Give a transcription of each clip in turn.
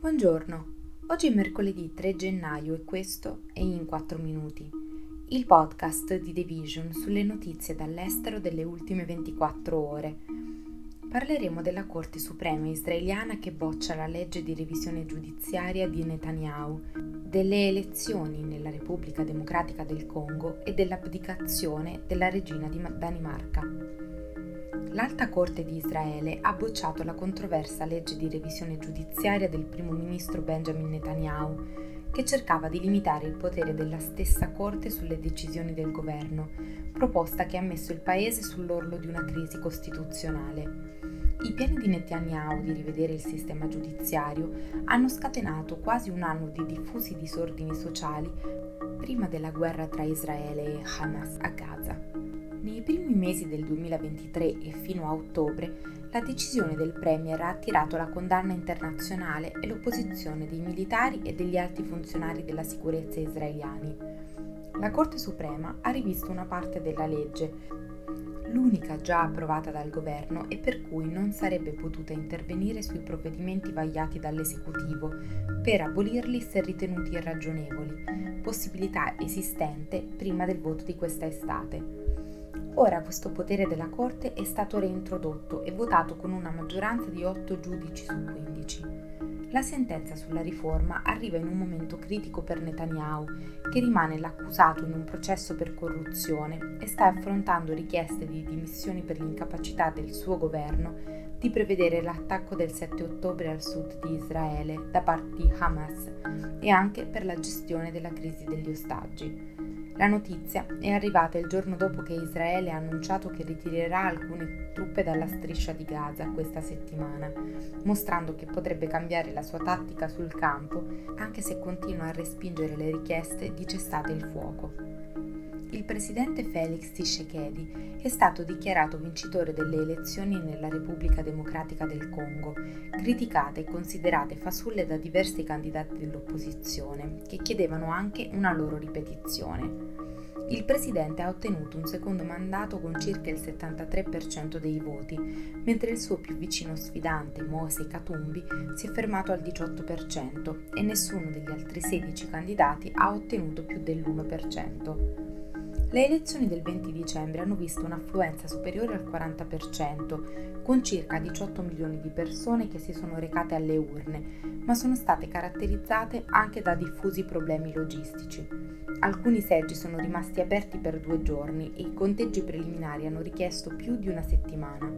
Buongiorno, oggi è mercoledì 3 gennaio e questo è In 4 Minuti, il podcast di The Vision sulle notizie dall'estero delle ultime 24 ore. Parleremo della Corte Suprema israeliana che boccia la legge di revisione giudiziaria di Netanyahu, delle elezioni nella Repubblica Democratica del Congo e dell'abdicazione della regina di Danimarca. L'Alta Corte di Israele ha bocciato la controversa legge di revisione giudiziaria del primo ministro Benjamin Netanyahu, che cercava di limitare il potere della stessa Corte sulle decisioni del governo, proposta che ha messo il paese sull'orlo di una crisi costituzionale. I piani di Netanyahu di rivedere il sistema giudiziario hanno scatenato quasi un anno di diffusi disordini sociali prima della guerra tra Israele e Hamas a Gaza. Nei primi mesi del 2023 e fino a ottobre, la decisione del Premier ha attirato la condanna internazionale e l'opposizione dei militari e degli alti funzionari della sicurezza israeliani. La Corte Suprema ha rivisto una parte della legge, l'unica già approvata dal governo e per cui non sarebbe potuta intervenire sui provvedimenti vagliati dall'esecutivo per abolirli se ritenuti irragionevoli, possibilità esistente prima del voto di questa estate. Ora questo potere della Corte è stato reintrodotto e votato con una maggioranza di 8 giudici su 15. La sentenza sulla riforma arriva in un momento critico per Netanyahu, che rimane l'accusato in un processo per corruzione e sta affrontando richieste di dimissioni per l'incapacità del suo governo di prevedere l'attacco del 7 ottobre al sud di Israele da parte di Hamas e anche per la gestione della crisi degli ostaggi. La notizia è arrivata il giorno dopo che Israele ha annunciato che ritirerà alcune truppe dalla striscia di Gaza questa settimana, mostrando che potrebbe cambiare la sua tattica sul campo anche se continua a respingere le richieste di cessate il fuoco. Il presidente Felix Tshisekedi è stato dichiarato vincitore delle elezioni nella Repubblica Democratica del Congo, criticate e considerate fasulle da diversi candidati dell'opposizione, che chiedevano anche una loro ripetizione. Il presidente ha ottenuto un secondo mandato con circa il 73% dei voti, mentre il suo più vicino sfidante, Mose Katumbi, si è fermato al 18% e nessuno degli altri 16 candidati ha ottenuto più dell'1%. Le elezioni del 20 dicembre hanno visto un'affluenza superiore al 40%, con circa 18 milioni di persone che si sono recate alle urne, ma sono state caratterizzate anche da diffusi problemi logistici. Alcuni seggi sono rimasti aperti per due giorni e i conteggi preliminari hanno richiesto più di una settimana.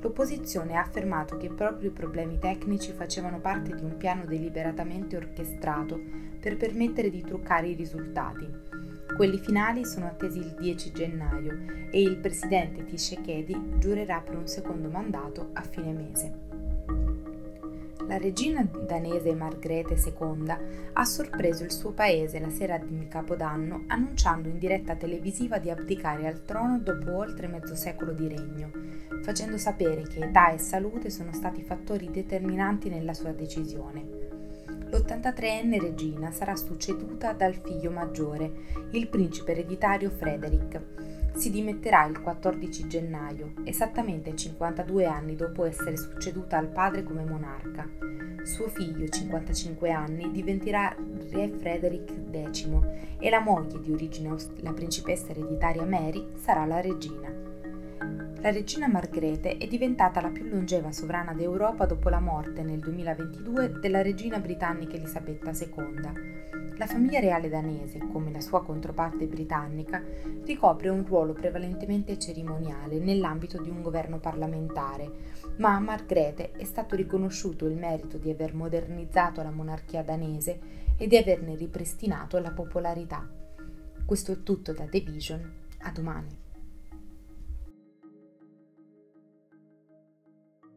L'opposizione ha affermato che proprio i problemi tecnici facevano parte di un piano deliberatamente orchestrato per permettere di truccare i risultati. Quelli finali sono attesi il 10 gennaio e il presidente Tshisekedi giurerà per un secondo mandato a fine mese. La regina danese Margrethe II ha sorpreso il suo paese la sera di Capodanno annunciando in diretta televisiva di abdicare al trono dopo oltre mezzo secolo di regno, facendo sapere che età e salute sono stati fattori determinanti nella sua decisione l'83enne regina sarà succeduta dal figlio maggiore, il principe ereditario Frederick. Si dimetterà il 14 gennaio, esattamente 52 anni dopo essere succeduta al padre come monarca. Suo figlio, 55 anni, diventerà re Frederick X e la moglie di origine la principessa ereditaria Mary sarà la regina. La regina Margrethe è diventata la più longeva sovrana d'Europa dopo la morte nel 2022 della regina britannica Elisabetta II. La famiglia reale danese, come la sua controparte britannica, ricopre un ruolo prevalentemente cerimoniale nell'ambito di un governo parlamentare, ma a Margrethe è stato riconosciuto il merito di aver modernizzato la monarchia danese e di averne ripristinato la popolarità. Questo è tutto da The Vision, a domani.